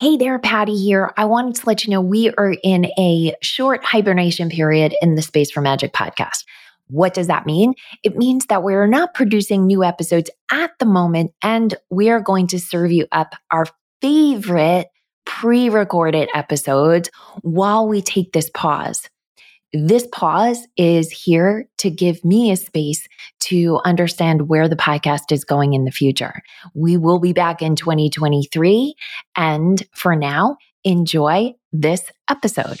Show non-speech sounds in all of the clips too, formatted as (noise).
Hey there, Patty here. I wanted to let you know we are in a short hibernation period in the Space for Magic podcast. What does that mean? It means that we're not producing new episodes at the moment, and we are going to serve you up our favorite pre recorded episodes while we take this pause. This pause is here to give me a space to understand where the podcast is going in the future. We will be back in 2023. And for now, enjoy this episode.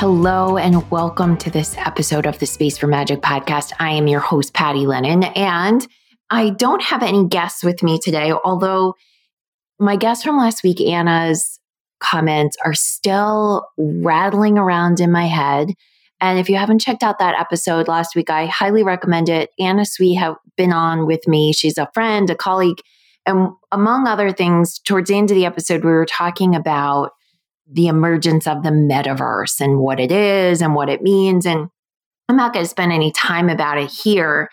Hello, and welcome to this episode of the Space for Magic podcast. I am your host, Patty Lennon, and I don't have any guests with me today, although my guest from last week, Anna's comments, are still rattling around in my head. And if you haven't checked out that episode last week, I highly recommend it. Anna Sweet have been on with me. She's a friend, a colleague. And among other things, towards the end of the episode, we were talking about the emergence of the metaverse and what it is and what it means. And I'm not going to spend any time about it here.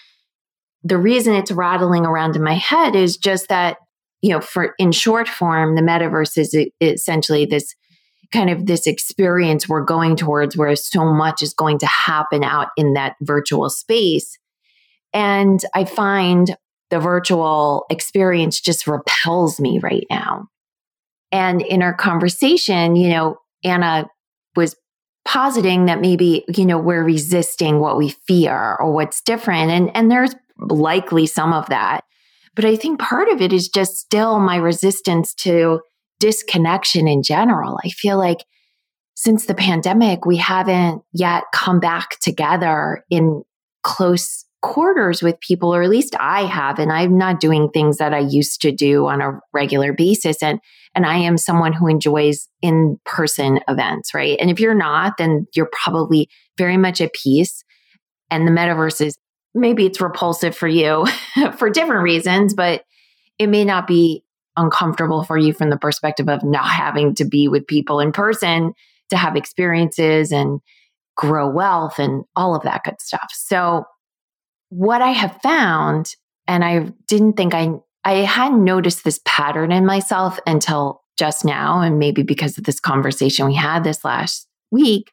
The reason it's rattling around in my head is just that, you know, for in short form, the metaverse is essentially this kind of this experience we're going towards where so much is going to happen out in that virtual space. And I find the virtual experience just repels me right now. And in our conversation, you know, Anna was positing that maybe, you know, we're resisting what we fear or what's different. And, and there's likely some of that. But I think part of it is just still my resistance to disconnection in general. I feel like since the pandemic, we haven't yet come back together in close quarters with people, or at least I have, and I'm not doing things that I used to do on a regular basis. And and I am someone who enjoys in person events, right? And if you're not, then you're probably very much at peace. And the metaverse is maybe it's repulsive for you (laughs) for different reasons, but it may not be uncomfortable for you from the perspective of not having to be with people in person to have experiences and grow wealth and all of that good stuff. So what I have found, and I didn't think I, I hadn't noticed this pattern in myself until just now, and maybe because of this conversation we had this last week,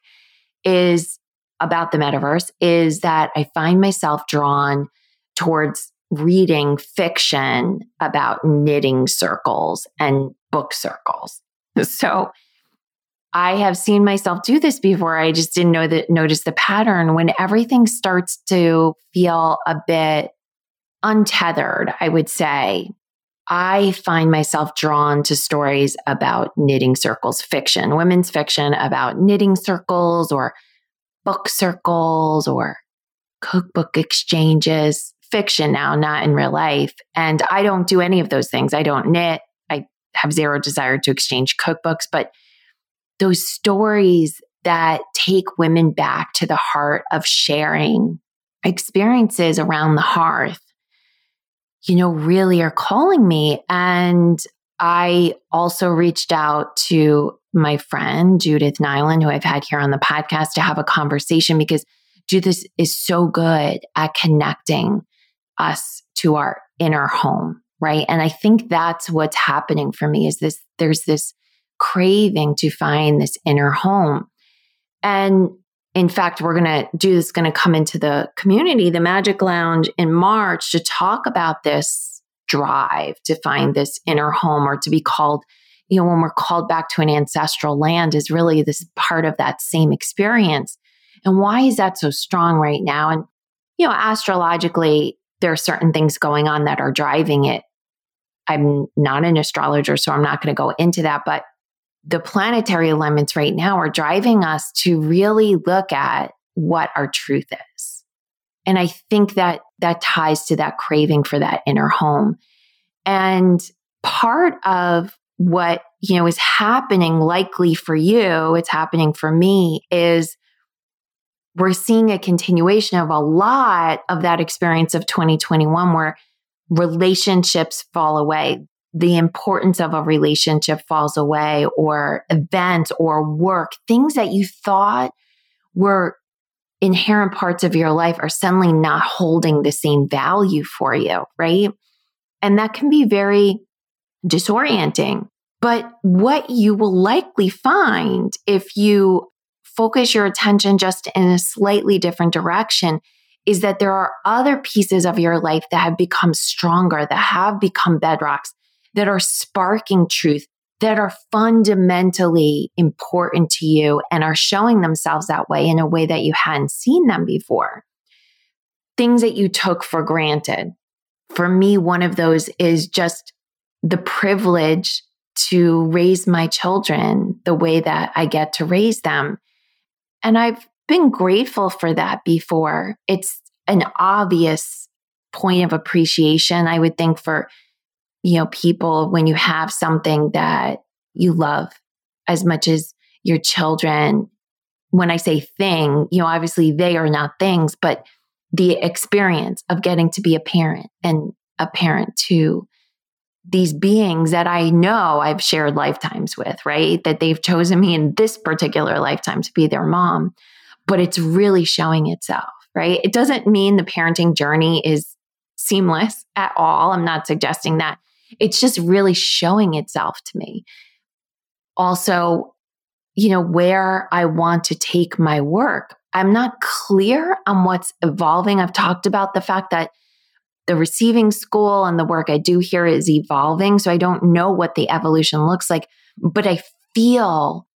is about the metaverse, is that I find myself drawn towards reading fiction about knitting circles and book circles. (laughs) So I have seen myself do this before. I just didn't know that notice the pattern when everything starts to feel a bit untethered, I would say. I find myself drawn to stories about knitting circles, fiction, women's fiction about knitting circles or book circles or cookbook exchanges, fiction now, not in real life. And I don't do any of those things. I don't knit. I have zero desire to exchange cookbooks, but those stories that take women back to the heart of sharing experiences around the hearth, you know, really are calling me. And I also reached out to my friend, Judith Nyland, who I've had here on the podcast to have a conversation because Judith is so good at connecting us to our inner home. Right. And I think that's what's happening for me is this, there's this craving to find this inner home. And in fact, we're going to do this, going to come into the community, the Magic Lounge in March to talk about this drive to find this inner home or to be called, you know, when we're called back to an ancestral land is really this part of that same experience. And why is that so strong right now? And, you know, astrologically, there are certain things going on that are driving it. I'm not an astrologer, so I'm not going to go into that. But the planetary alignments right now are driving us to really look at what our truth is. And I think that that ties to that craving for that inner home. And part of what, you know, is happening likely for you, it's happening for me is we're seeing a continuation of a lot of that experience of 2021 where relationships fall away. The importance of a relationship falls away, or events or work, things that you thought were inherent parts of your life are suddenly not holding the same value for you, right? And that can be very disorienting. But what you will likely find if you focus your attention just in a slightly different direction is that there are other pieces of your life that have become stronger, that have become bedrocks, that are sparking truth, that are fundamentally important to you and are showing themselves that way in a way that you hadn't seen them before. Things that you took for granted. For me, one of those is just the privilege to raise my children the way that I get to raise them. And I've been grateful for that before. It's an obvious point of appreciation, I would think, for you know, people when you have something that you love as much as your children. When I say thing, you know, obviously they are not things, but the experience of getting to be a parent and a parent to these beings that I know I've shared lifetimes with, right? That they've chosen me in this particular lifetime to be their mom, but it's really showing itself, right? It doesn't mean the parenting journey is seamless at all. I'm not suggesting that it's just really showing itself to me. Also, you know, where I want to take my work. I'm not clear on what's evolving. I've talked about the fact that the receiving school and the work I do here is evolving. So I don't know what the evolution looks like, but I feel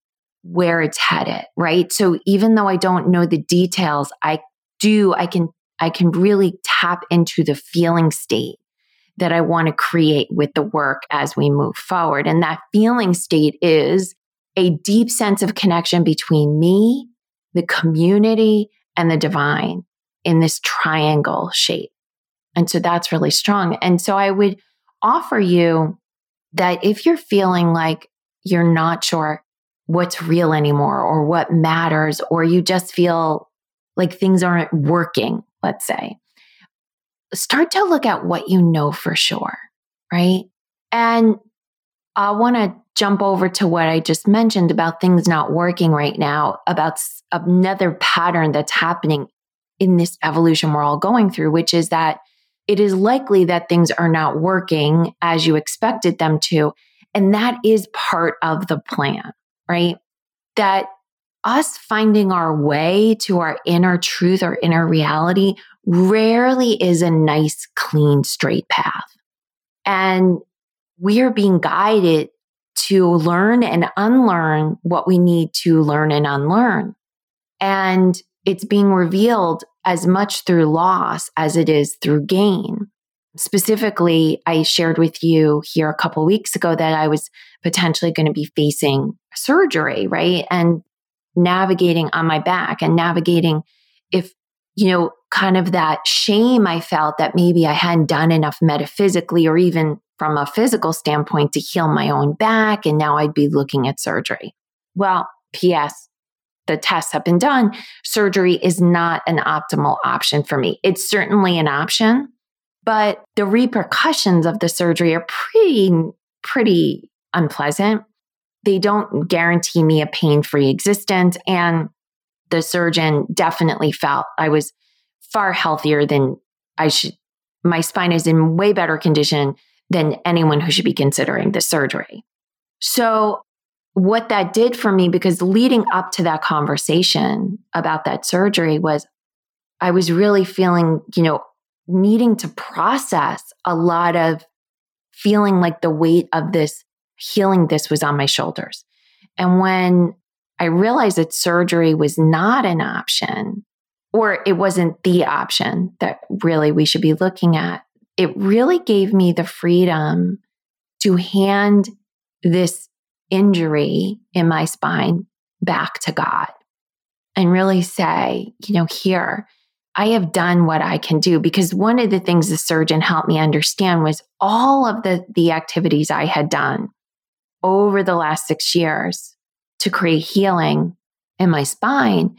where it's headed, right? So even though I don't know the details, I do, I can, I can really tap into the feeling state that I want to create with the work as we move forward. And that feeling state is a deep sense of connection between me, the community, and the divine in this triangle shape. And so that's really strong. And so I would offer you that if you're feeling like you're not sure what's real anymore or what matters, or you just feel like things aren't working, let's say, start to look at what you know for sure, right? And I want to jump over to what I just mentioned about things not working right now, about another pattern that's happening in this evolution we're all going through, which is that it is likely that things are not working as you expected them to. And that is part of the plan, right? That us finding our way to our inner truth or inner reality rarely is a nice, clean, straight path. And we are being guided to learn and unlearn what we need to learn and unlearn. And it's being revealed as much through loss as it is through gain. Specifically, I shared with you here a couple weeks ago that I was potentially going to be facing surgery, right? And navigating on my back and navigating if, you know, kind of that shame I felt that maybe I hadn't done enough metaphysically or even from a physical standpoint to heal my own back. And now I'd be looking at surgery. Well, P.S. The tests have been done. Surgery is not an optimal option for me. It's certainly an option, but the repercussions of the surgery are pretty, pretty unpleasant. They don't guarantee me a pain free existence. And the surgeon definitely felt I was far healthier than I should. My spine is in way better condition than anyone who should be considering the surgery. So, what that did for me, because leading up to that conversation about that surgery was I was really feeling, you know, needing to process a lot of feeling like the weight of this healing this was on my shoulders. And when I realized that surgery was not an option, or it wasn't the option that really we should be looking at, it really gave me the freedom to hand this injury in my spine back to God and really say, you know, here, I have done what I can do because one of the things the surgeon helped me understand was all of the, the activities I had done over the last six years to create healing in my spine.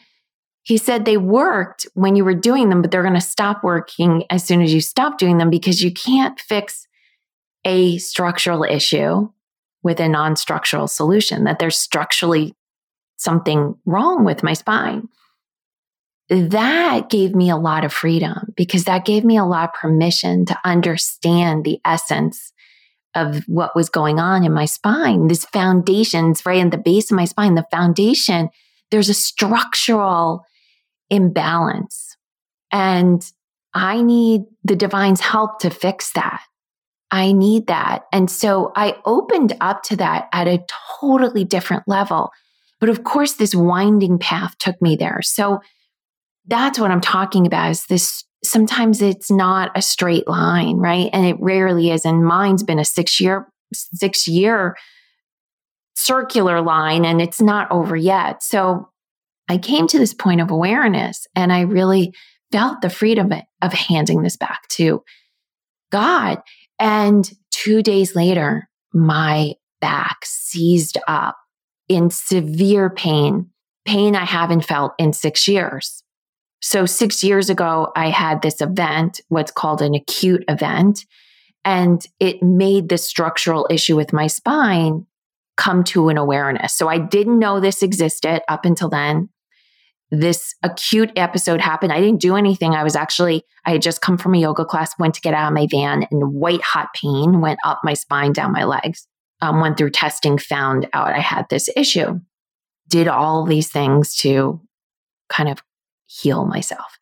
He said they worked when you were doing them, but they're going to stop working as soon as you stop doing them because you can't fix a structural issue with a non structural solution, that there's structurally something wrong with my spine. That gave me a lot of freedom because that gave me a lot of permission to understand the essence of what was going on in my spine. This foundation's right in the base of my spine, the foundation, there's a structural imbalance. And I need the divine's help to fix that. I need that. And so I opened up to that at a totally different level. But of course, this winding path took me there. So that's what I'm talking about is this. Sometimes it's not a straight line, right? And it rarely is. And mine's been a six year, six year circular line and it's not over yet. So I came to this point of awareness and I really felt the freedom of handing this back to God. And two days later, my back seized up in severe pain, pain I haven't felt in six years. So, six years ago, I had this event, what's called an acute event, and it made the structural issue with my spine come to an awareness. So, I didn't know this existed up until then this acute episode happened. I didn't do anything. I was actually, I had just come from a yoga class, went to get out of my van, and white hot pain went up my spine, down my legs. Um, went through testing, found out I had this issue. Did all these things to kind of heal myself.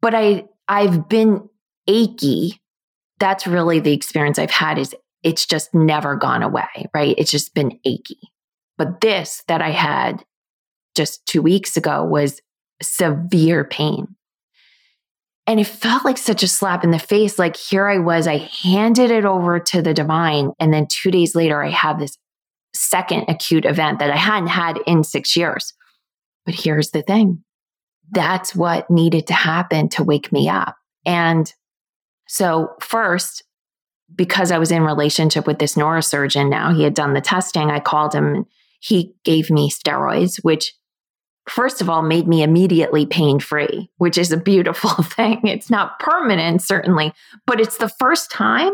But I, I've been achy. That's really the experience I've had is it's just never gone away, right? It's just been achy. But this that I had just two weeks ago was severe pain. And it felt like such a slap in the face. Like here I was, I handed it over to the divine. And then two days later, I have this second acute event that I hadn't had in six years. But here's the thing that's what needed to happen to wake me up. And so, first, because I was in relationship with this neurosurgeon now, he had done the testing. I called him he gave me steroids, which first of all, made me immediately pain free, which is a beautiful (laughs) thing. It's not permanent, certainly, but it's the first time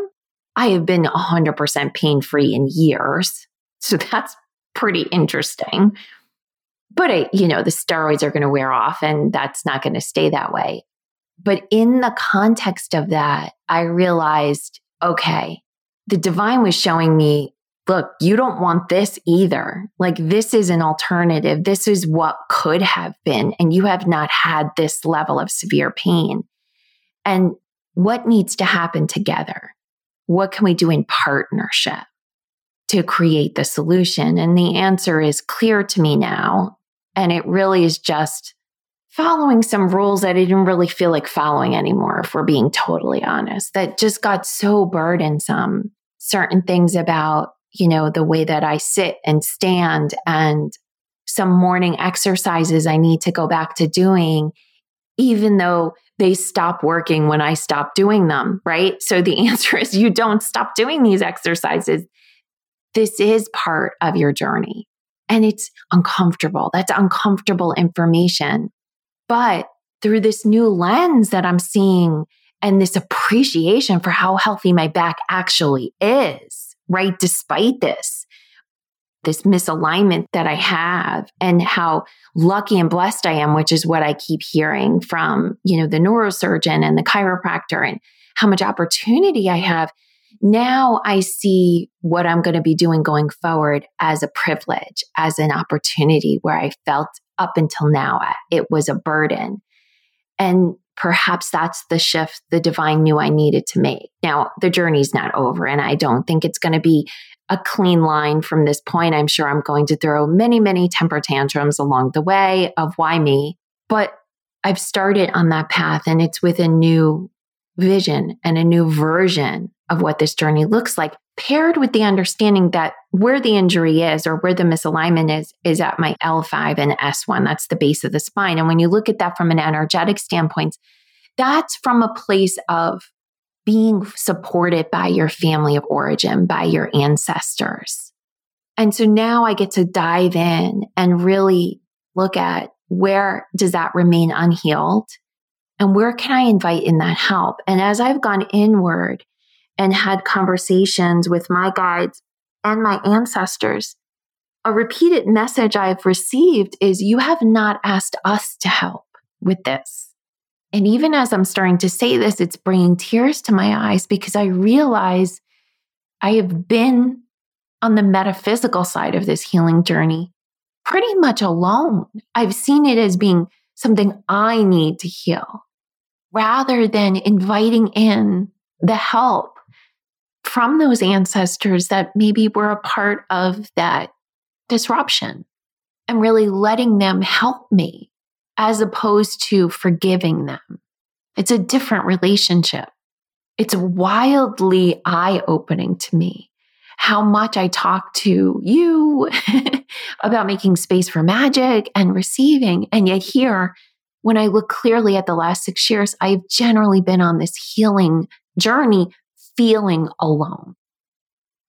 I have been 100% pain free in years. So that's pretty interesting. But, I, you know, the steroids are going to wear off and that's not going to stay that way. But in the context of that, I realized okay, the divine was showing me look, you don't want this either. Like, this is an alternative. This is what could have been. And you have not had this level of severe pain. And what needs to happen together? What can we do in partnership to create the solution? And the answer is clear to me now. And it really is just following some rules that I didn't really feel like following anymore, if we're being totally honest, that just got so burdensome. Certain things about you know, the way that I sit and stand and some morning exercises I need to go back to doing, even though they stop working when I stop doing them, right? So the (laughs) answer is you don't stop doing these exercises. This is part of your journey and it's uncomfortable. That's uncomfortable information. But through this new lens that I'm seeing and this appreciation for how healthy my back actually is, right? Despite this, this misalignment that I have and how lucky and blessed I am, which is what I keep hearing from, you know, the neurosurgeon and the chiropractor and how much opportunity I have. Now I see what I'm going to be doing going forward as a privilege, as an opportunity where I felt up until now uh, it was a burden. And perhaps that's the shift the divine knew I needed to make. Now, the journey's not over, and I don't think it's going to be a clean line from this point. I'm sure I'm going to throw many, many temper tantrums along the way of why me, but I've started on that path and it's with a new vision and a new version of what this journey looks like, paired with the understanding that where the injury is or where the misalignment is, is at my L5 and S1. That's the base of the spine. And when you look at that from an energetic standpoint, that's from a place of being supported by your family of origin, by your ancestors. And so now I get to dive in and really look at where does that remain unhealed and where can I invite in that help? And as I've gone inward and had conversations with my guides and my ancestors, a repeated message I've received is you have not asked us to help with this. And even as I'm starting to say this, it's bringing tears to my eyes because I realize I have been on the metaphysical side of this healing journey pretty much alone. I've seen it as being something I need to heal rather than inviting in the help from those ancestors that maybe were a part of that disruption and really letting them help me as opposed to forgiving them. It's a different relationship. It's wildly eye opening to me how much I talk to you (laughs) about making space for magic and receiving. And yet, here, when I look clearly at the last six years, I've generally been on this healing journey feeling alone.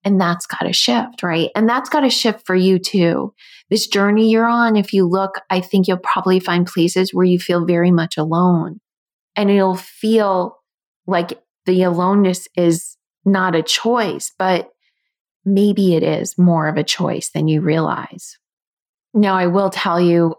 And that's got to shift, right? And that's got to shift for you too. This journey you're on, if you look, I think you'll probably find places where you feel very much alone. And it'll feel like the aloneness is not a choice, but maybe it is more of a choice than you realize. Now, I will tell you,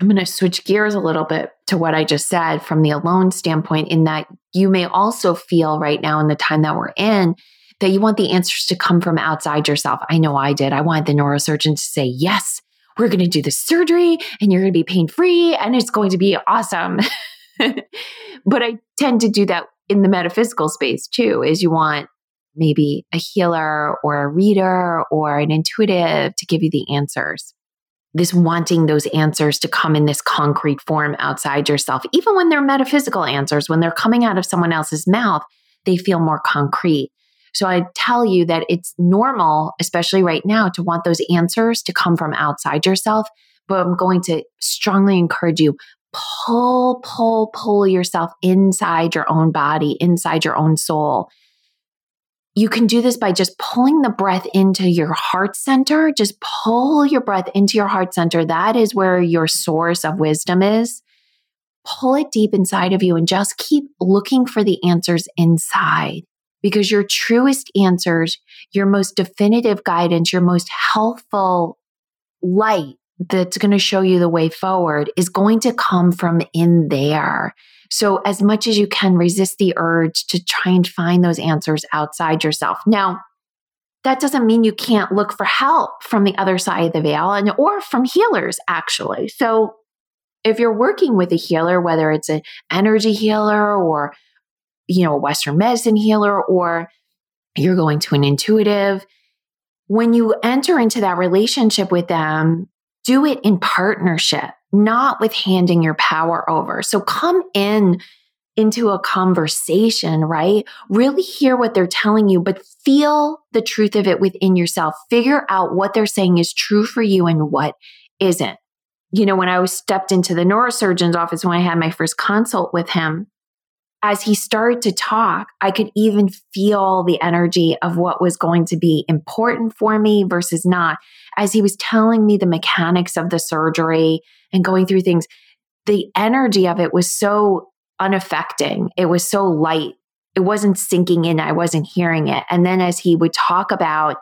I'm going to switch gears a little bit to what I just said from the alone standpoint, in that you may also feel right now in the time that we're in that you want the answers to come from outside yourself. I know I did. I wanted the neurosurgeon to say, yes, we're going to do the surgery and you're going to be pain free and it's going to be awesome. (laughs) but I tend to do that in the metaphysical space too, is you want maybe a healer or a reader or an intuitive to give you the answers. This wanting those answers to come in this concrete form outside yourself, even when they're metaphysical answers, when they're coming out of someone else's mouth, they feel more concrete. So I tell you that it's normal, especially right now, to want those answers to come from outside yourself. But I'm going to strongly encourage you pull, pull, pull yourself inside your own body, inside your own soul. You can do this by just pulling the breath into your heart center. Just pull your breath into your heart center. That is where your source of wisdom is. Pull it deep inside of you and just keep looking for the answers inside because your truest answers, your most definitive guidance, your most helpful light that's going to show you the way forward is going to come from in there. So, as much as you can, resist the urge to try and find those answers outside yourself. Now, that doesn't mean you can't look for help from the other side of the veil and or from healers actually. So, if you're working with a healer, whether it's an energy healer or you know, a Western medicine healer or you're going to an intuitive. When you enter into that relationship with them, do it in partnership, not with handing your power over. So come in into a conversation, right? Really hear what they're telling you, but feel the truth of it within yourself. Figure out what they're saying is true for you and what isn't. You know, when I was stepped into the neurosurgeon's office when I had my first consult with him, as he started to talk, I could even feel the energy of what was going to be important for me versus not. As he was telling me the mechanics of the surgery and going through things, the energy of it was so unaffecting. It was so light. It wasn't sinking in. I wasn't hearing it. And then as he would talk about,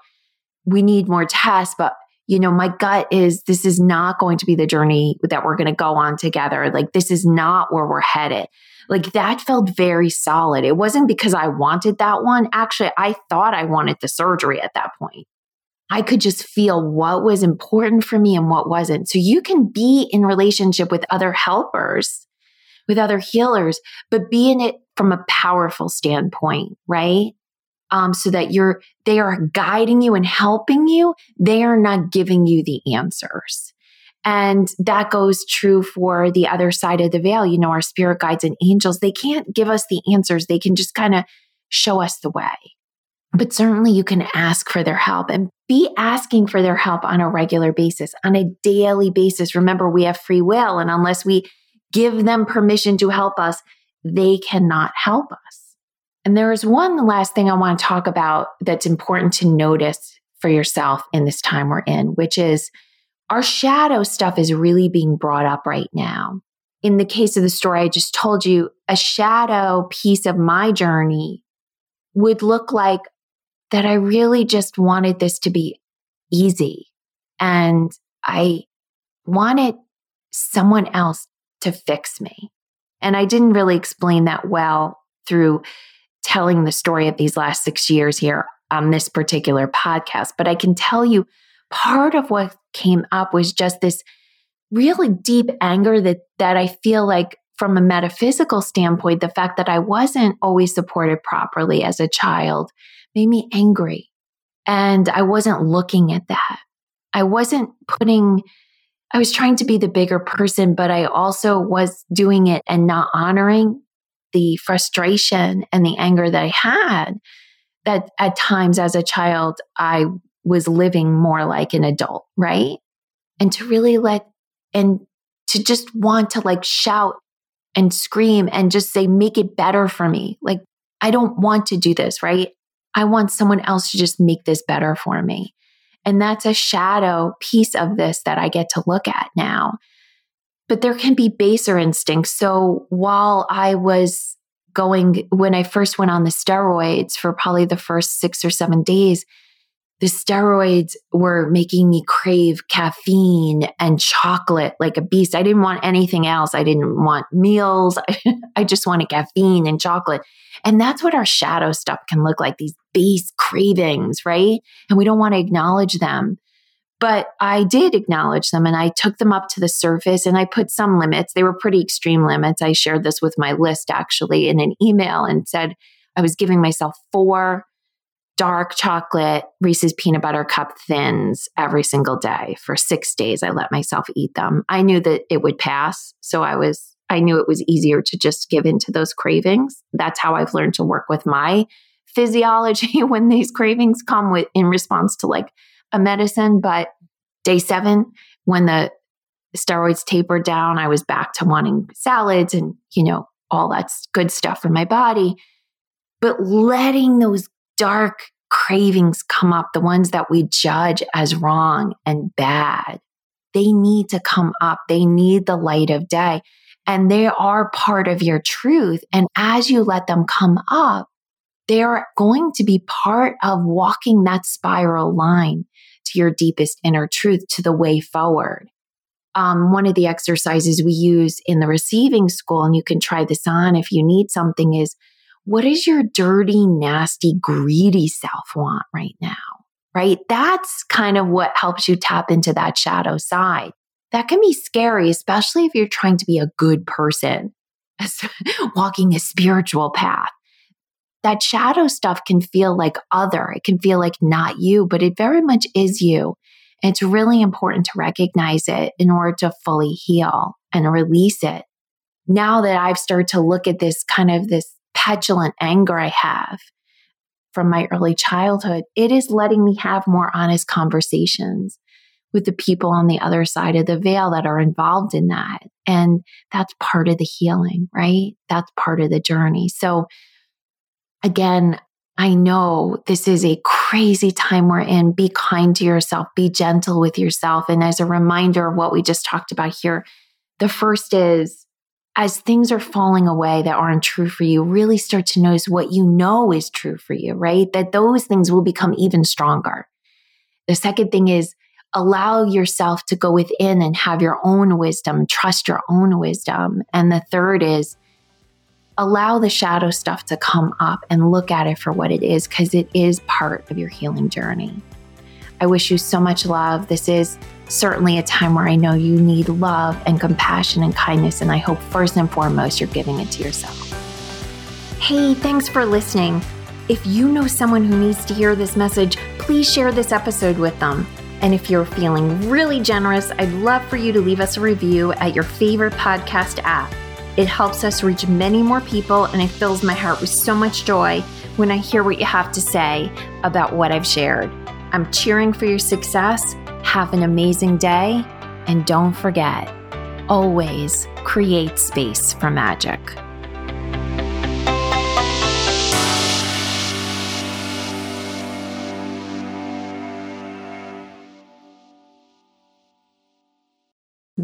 we need more tests, but you know, my gut is this is not going to be the journey that we're going to go on together. Like, this is not where we're headed. Like, that felt very solid. It wasn't because I wanted that one. Actually, I thought I wanted the surgery at that point. I could just feel what was important for me and what wasn't. So you can be in relationship with other helpers, with other healers, but be in it from a powerful standpoint, right? um, so that you're they are guiding you and helping you. They are not giving you the answers. And that goes true for the other side of the veil. You know our spirit guides and angels they can't give us the answers. They can just kind of show us the way. But certainly you can ask for their help. And be asking for their help on a regular basis, on a daily basis. Remember, we have free will, and unless we give them permission to help us, they cannot help us. And there is one last thing I want to talk about that's important to notice for yourself in this time we're in, which is our shadow stuff is really being brought up right now. In the case of the story I just told you, a shadow piece of my journey would look like that I really just wanted this to be easy. And I wanted someone else to fix me. And I didn't really explain that well through telling the story of these last six years here on this particular podcast. But I can tell you part of what came up was just this really deep anger that, that I feel like from a metaphysical standpoint, the fact that I wasn't always supported properly as a child made me angry. And I wasn't looking at that. I wasn't putting, I was trying to be the bigger person, but I also was doing it and not honoring the frustration and the anger that I had. That at times as a child, I was living more like an adult, right? And to really let, and to just want to like shout and scream and just say, make it better for me. Like, I don't want to do this, right? I want someone else to just make this better for me. And that's a shadow piece of this that I get to look at now. But there can be baser instincts. So while I was going, when I first went on the steroids for probably the first six or seven days, the steroids were making me crave caffeine and chocolate like a beast. I didn't want anything else. I didn't want meals. (laughs) I just wanted caffeine and chocolate. And that's what our shadow stuff can look like these base cravings, right? And we don't want to acknowledge them. But I did acknowledge them and I took them up to the surface and I put some limits. They were pretty extreme limits. I shared this with my list actually in an email and said I was giving myself four dark chocolate Reese's peanut butter cup thins every single day for six days. I let myself eat them. I knew that it would pass. So I was, I knew it was easier to just give into those cravings. That's how I've learned to work with my physiology (laughs) when these cravings come with in response to like a medicine. But day seven, when the steroids tapered down, I was back to wanting salads and, you know, all that's good stuff for my body. But letting those dark cravings come up, the ones that we judge as wrong and bad, they need to come up. They need the light of day. And they are part of your truth. And as you let them come up, they're going to be part of walking that spiral line to your deepest inner truth, to the way forward. Um, one of the exercises we use in the receiving school, and you can try this on if you need something, is what does your dirty, nasty, greedy self want right now? Right? That's kind of what helps you tap into that shadow side. That can be scary, especially if you're trying to be a good person, (laughs) walking a spiritual path. That shadow stuff can feel like other, it can feel like not you, but it very much is you. And it's really important to recognize it in order to fully heal and release it. Now that I've started to look at this kind of this petulant anger I have from my early childhood, it is letting me have more honest conversations with the people on the other side of the veil that are involved in that. And that's part of the healing, right? That's part of the journey. So, again, I know this is a crazy time we're in. Be kind to yourself, be gentle with yourself. And as a reminder of what we just talked about here, the first is as things are falling away that aren't true for you, really start to notice what you know is true for you, right? That those things will become even stronger. The second thing is allow yourself to go within and have your own wisdom, trust your own wisdom. And the third is allow the shadow stuff to come up and look at it for what it is, because it is part of your healing journey. I wish you so much love. This is certainly a time where I know you need love and compassion and kindness. And I hope first and foremost, you're giving it to yourself. Hey, thanks for listening. If you know someone who needs to hear this message, please share this episode with them. And if you're feeling really generous, I'd love for you to leave us a review at your favorite podcast app. It helps us reach many more people and it fills my heart with so much joy when I hear what you have to say about what I've shared. I'm cheering for your success. Have an amazing day. And don't forget, always create space for magic.